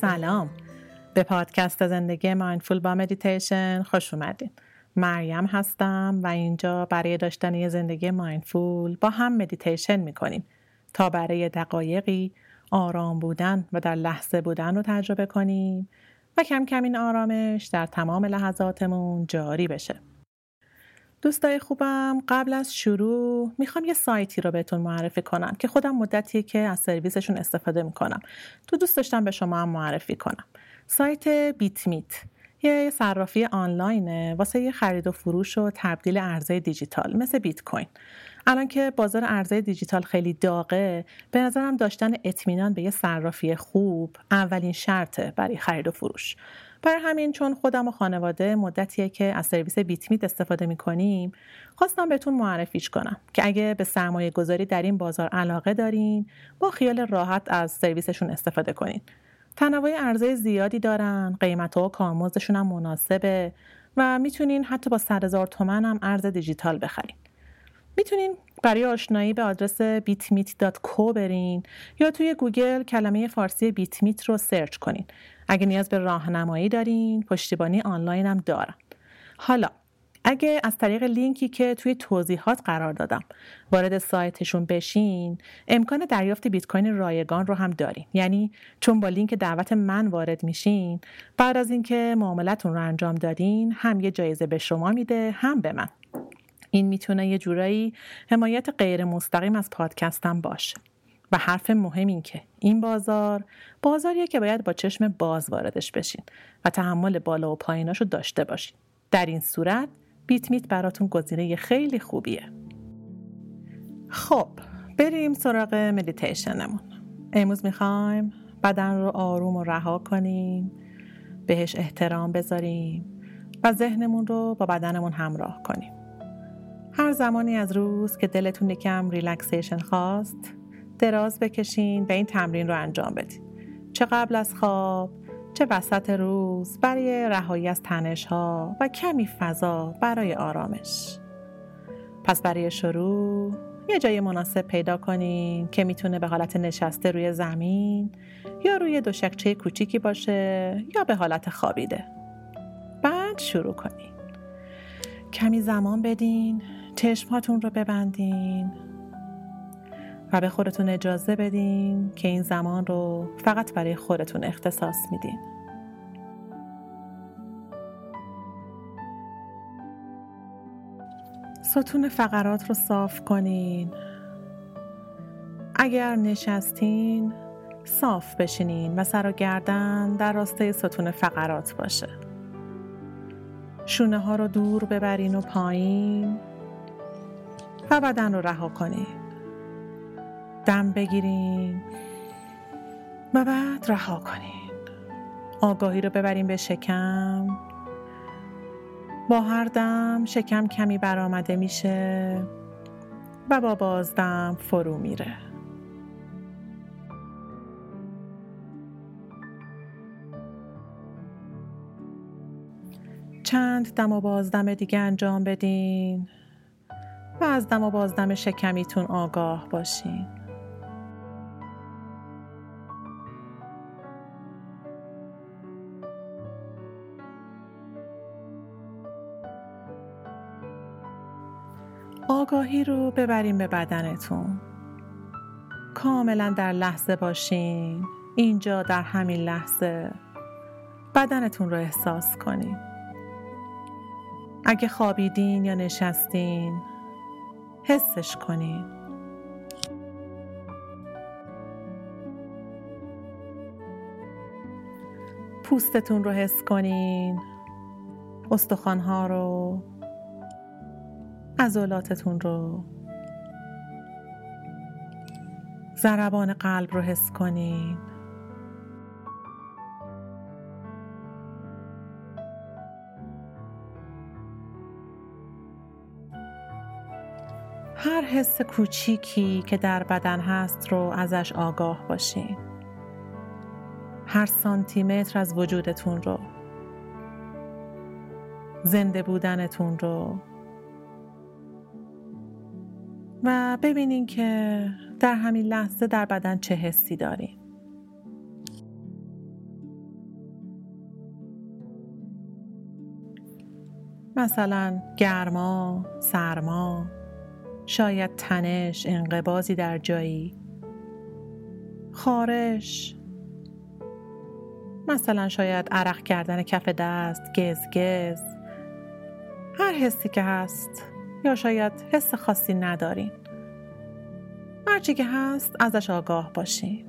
سلام. به پادکست زندگی mindful با مدیتیشن خوش اومدین. مریم هستم و اینجا برای داشتن یه زندگی mindful با هم مدیتیشن می‌کنیم تا برای دقایقی آرام بودن و در لحظه بودن رو تجربه کنیم و کم کم این آرامش در تمام لحظاتمون جاری بشه. دوستای خوبم قبل از شروع می‌خوام یه سایتی رو بهتون معرفی کنم که خودم مدتیه که از سرویسشون استفاده می‌کنم. تو دوست داشتم به شما هم معرفی کنم. سایت بیت میت یه صرافی آنلاینه واسه یه خرید و فروش و تبدیل ارزهای دیجیتال مثل بیت کوین الان که بازار ارزهای دیجیتال خیلی داغه به نظرم داشتن اطمینان به یه صرافی خوب اولین شرطه برای خرید و فروش. برای همین چون خودم و خانواده مدتیه که از سرویس بیتمیت استفاده می‌کنیم خواستم بهتون معرفیش کنم که اگه به سرمایه گذاری در این بازار علاقه دارین با خیال راحت از سرویسشون استفاده کنین. تنوع ارزهای زیادی دارن قیمت و کارمزدشون هم مناسبه و می‌تونین حتی با 100 هزار تومن هم ارز دیجیتال بخرین. می‌تونین برای آشنایی به آدرس bitmeet.co برین یا توی گوگل کلمه فارسی بیتمیت رو سرچ کنین. اگه نیاز به راهنمایی دارین پشتیبانی آنلاین هم دارن حالا اگه از طریق لینکی که توی توضیحات قرار دادم وارد سایتشون بشین امکان دریافت بیت کوین رایگان رو هم دارین. یعنی چون با لینک دعوت من وارد میشین بعد از اینکه معاملتون رو انجام دادین هم یه جایزه به شما میده هم به من. این می‌تونه یه جورایی حمایت غیر مستقیم از پادکستم باشه. و حرف مهم این که این بازار بازاریه که باید با چشم باز واردش بشین و تحمل بالا و پاییناشو داشته باشین. در این صورت بیت میت براتون گزینه خیلی خوبیه. خب بریم سراغ مدیتیشنمون. امروز می‌خوایم بدن رو آروم و رها کنیم بهش احترام بذاریم و ذهنمون رو با بدنمون همراه کنیم. هر زمانی از روز که دلتون یکم relaxation خواست دراز بکشین و این تمرین رو انجام بدین. چه قبل از خواب چه وسط روز برای رهایی از تنش ها و کمی فضا برای آرامش. پس برای شروع یه جای مناسب پیدا کنین که می‌تونه به حالت نشسته روی زمین یا روی دو شکچه کوچیکی باشه یا به حالت خوابیده. بعد شروع کنین. کمی زمان بدین چشماتون رو ببندین و به خودتون اجازه بدین که این زمان رو فقط برای خودتون اختصاص میدین. ستون فقرات رو صاف کنین. اگر نشستین صاف بشینین و سر و گردن در راستای ستون فقرات باشه. شونه ها رو دور ببرین و پایین. و بدن رو رها کنین دم بگیرین و بعد رها کنین آگاهی رو ببرین به شکم. با هر دم شکم کمی برآمده میشه و با بازدم فرو میره. چند دم و بازدم دیگه انجام بدین. و از دم و بازدم شکمیتون آگاه باشین. آگاهی رو ببریم به بدنتون. کاملا در لحظه باشین. اینجا در همین لحظه. بدنتون رو احساس کنین. اگه خوابیدین یا نشستین حسش کنین پوستتون رو حس کنین. استخوانها رو. عضلاتتون رو. ضربان قلب رو حس کنین. حس کوچیکی که در بدن هست رو ازش آگاه باشین. هر سانتیمتر از وجودتون رو زنده بودنتون رو. و ببینین که در همین لحظه در بدن چه حسی دارین. مثلا گرما، سرما، شاید تنش، انقبازی در جایی. خارش. مثلا شاید عرق کردن کف دست، گز هر حسی که هست. یا شاید حس خاصی ندارین. هرچی که هست ازش آگاه باشین.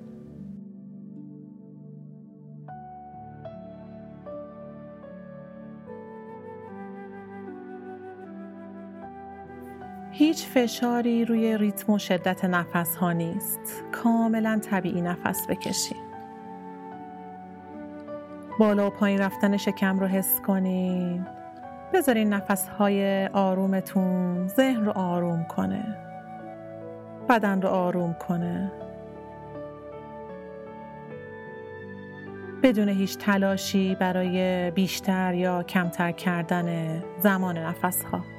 هیچ فشاری روی ریتم و شدت نفس ها نیست. کاملا طبیعی نفس بکشید بالا و پایین رفتن شکم رو حس کنین بذارین نفس های آرومتون ذهن رو آروم کنه. بدن رو آروم کنه. بدون هیچ تلاشی برای بیشتر یا کمتر کردن زمان نفس ها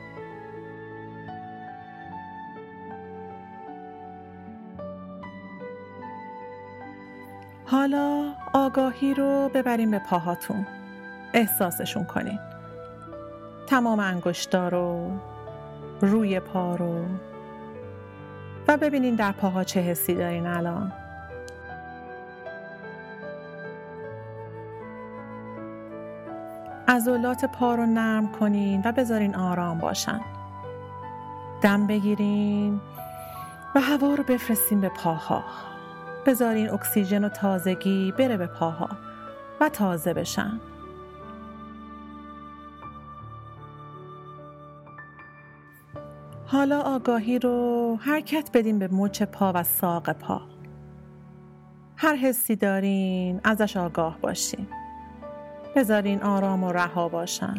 حالا آگاهی رو ببریم به پاهاتون. احساسشون کنین. تمام انگشتا رو روی پا رو. و ببینین در پاها چه حسی دارین الان. عضلات پا رو نرم کنین و بذارین آرام باشن. دم بگیرین و هوا رو بفرستین به پاها. بذارین اکسیژن و تازگی بره به پاها و تازه بشن. حالا آگاهی رو حرکت بدین به مچ پا و ساق پا. هر حسی دارین ازش آگاه باشین. بذارین آرام و رها باشن.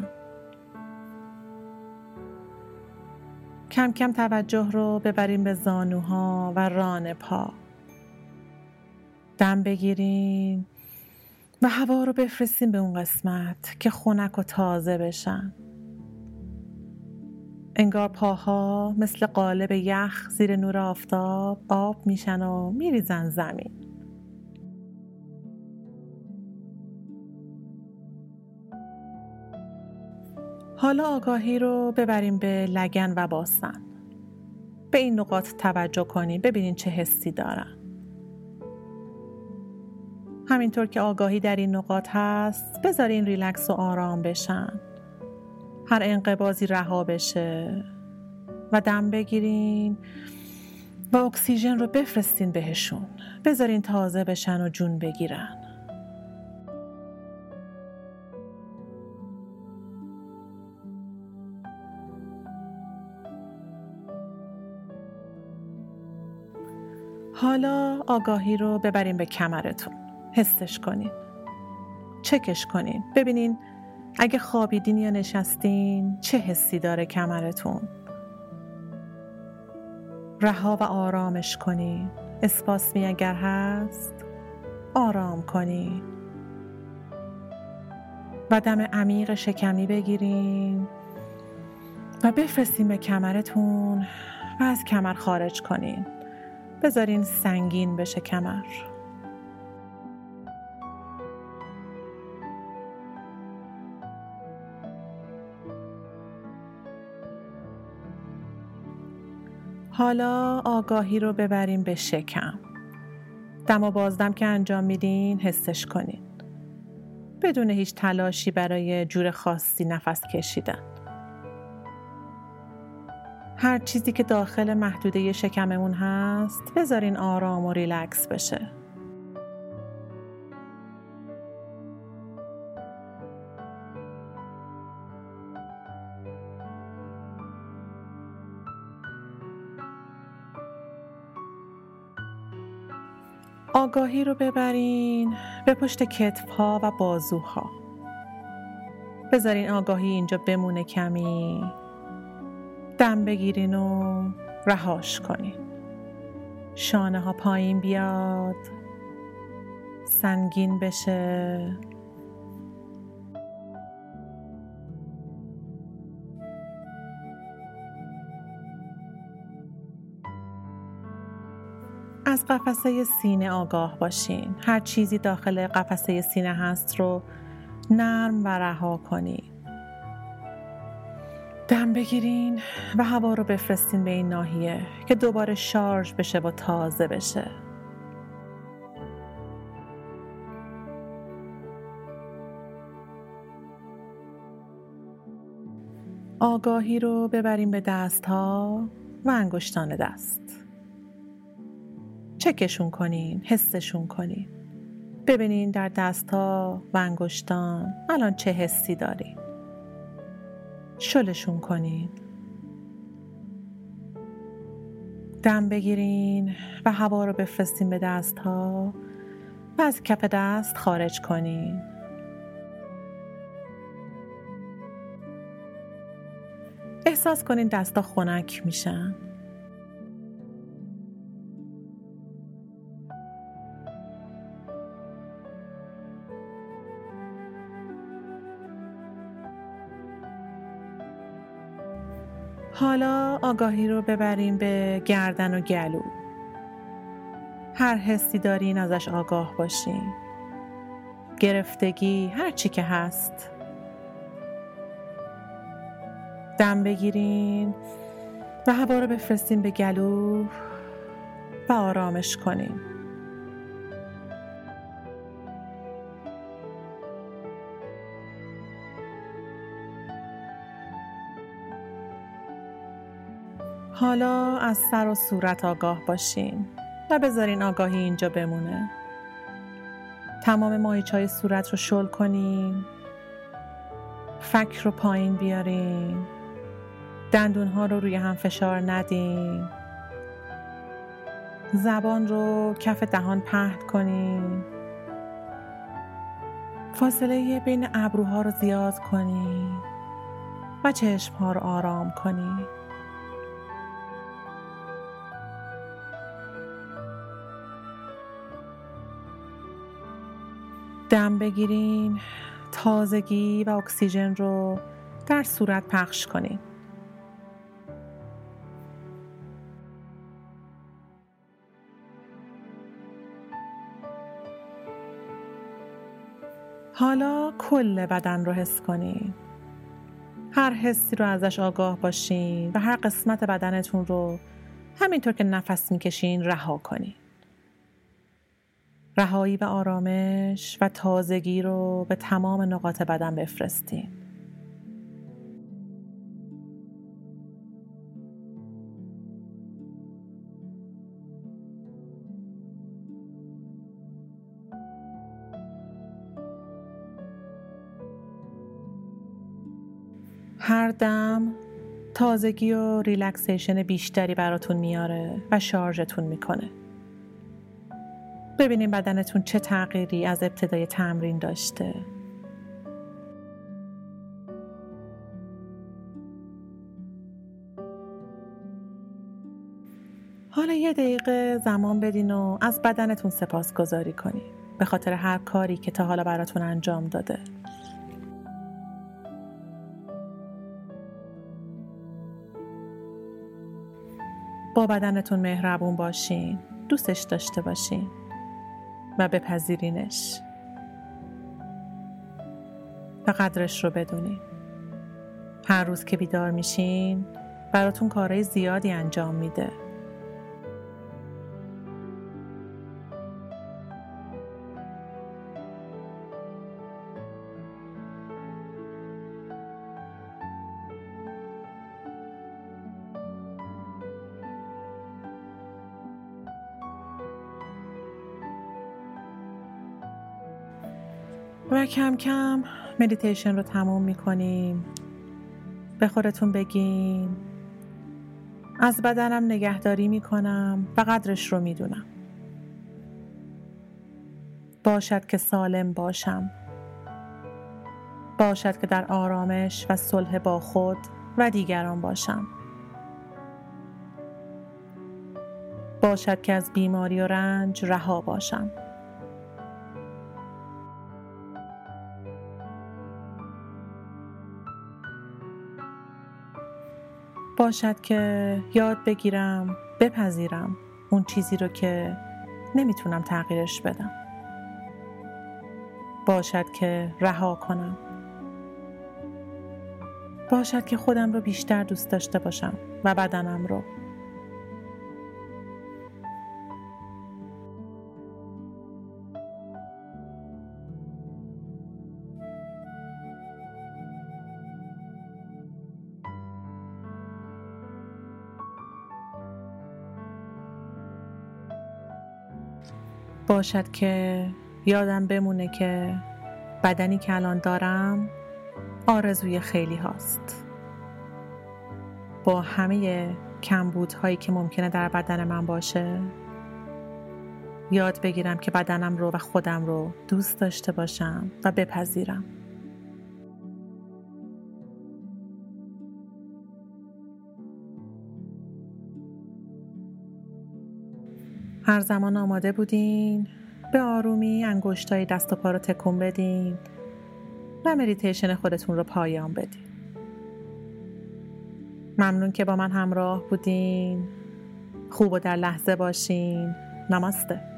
کم کم توجه رو ببرین به زانوها و ران پا. دم بگیرین و هوا رو بفرستین به اون قسمت که خونک و تازه بشن. انگار پاها مثل قالب یخ زیر نور آفتاب آب میشن و میریزن زمین. حالا آگاهی رو ببریم به لگن و باسن به این نقاط توجه کنیم ببینین چه حسی دارن. همینطور که آگاهی در این نقاط هست بذارین ریلکس و آرام بشن. هر انقبازی رها بشه و دم بگیرین و اکسیژن رو بفرستین بهشون. بذارین تازه بشن و جون بگیرن. حالا آگاهی رو ببرین به کمرتون. حسش کنین چکش کنین ببینین اگه خوابیدین یا نشستین چه حسی داره کمرتون؟ رها و آرامش کنین اسپاسمی اگر هست آرام کنین و دم عمیق شکمی بگیرین و بفرستین به کمرتون و از کمر خارج کنین. بذارین سنگین بشه کمر. حالا آگاهی رو ببریم به شکم. دم و بازدم که انجام میدین حسش کنین. بدون هیچ تلاشی برای جور خاصی نفس کشیدن. هر چیزی که داخل محدوده شکممون هست بذارین آرام و ریلکس بشه. آگاهی رو ببرین به پشت کتف ها و بازوها. بذارین آگاهی اینجا بمونه کمی. دم بگیرین و رهاش کنین. شانه ها پایین بیاد. سنگین بشه. از قفسه سینه آگاه باشین. هر چیزی داخل قفسه سینه هست رو نرم و رها کنید دم بگیرین و هوا رو بفرستین به این ناحیه که دوباره شارژ بشه و تازه بشه. آگاهی رو ببریم به دست ها و انگشتان دست. چکشون کنین حسشون کنین. ببینین در دست ها و انگشتان الان چه حسی دارین. شلشون کنین. دم بگیرین و هوا رو بفرستین به دست ها و از کف دست خارج کنین. احساس کنین دستا خنک میشن. حالا آگاهی رو ببریم به گردن و گلو. هر حسی دارین ازش آگاه باشین. گرفتگی هر چی که هست. دم بگیرین و هوا رو بفرستین به گلو و آرامش کنین. حالا از سر و صورت آگاه باشین و بذارین آگاهی اینجا بمونه. تمام ماهیچ های صورت رو شل کنین. فک رو پایین بیارین. دندون ها رو روی هم فشار ندین. زبان رو کف دهان پهن کنین. فاصله بین ابروها رو زیاد کنین و چشم ها رو آرام کنین. دم بگیرین تازگی و اکسیژن رو در صورت پخش کنین. حالا کل بدن رو حس کنین. هر حسی رو ازش آگاه باشین و هر قسمت بدنتون رو همینطور که نفس می‌کشین رها کنین. رهایی و آرامش و تازگی رو به تمام نقاط بدن بفرستین. هر دم تازگی و ریلکسیشن بیشتری براتون میاره و شارژتون می‌کنه. ببینیم بدنتون چه تغییری از ابتدای تمرین داشته. حالا یه دقیقه زمان بدین و از بدنتون سپاس گذاری کنید به خاطر هر کاری که تا حالا براتون انجام داده. با بدنتون مهربون باشین. دوستش داشته باشین. و بپذیرینش. و قدرش رو بدونین. هر روز که بیدار میشین براتون کارهای زیادی انجام میده. کم کم مدیتیشن رو تموم می‌کنیم. به خودتون بگین. از بدنم نگهداری می‌کنم و قدرش رو می‌دونم. باشد که سالم باشم. باشد که در آرامش و صلح با خود و دیگران باشم. باشد که از بیماری و رنج رها باشم. باشد که یاد بگیرم بپذیرم اون چیزی رو که نمی‌تونم تغییرش بدم. باشد که رها کنم. باشد که خودم رو بیشتر دوست داشته باشم و بدنم رو. باشد که یادم بمونه که بدنی که الان دارم آرزوی خیلی هاست. با همه کمبودهایی که ممکنه در بدن من باشه یاد بگیرم که بدنم رو و خودم رو دوست داشته باشم و بپذیرم. هر زمان آماده بودین. به آرومی انگشتای دست و پا رو تکون بدین. و مدیتیشن خودتون رو پایان بدین. ممنون که با من همراه بودین. خوب و در لحظه باشین. نماسته.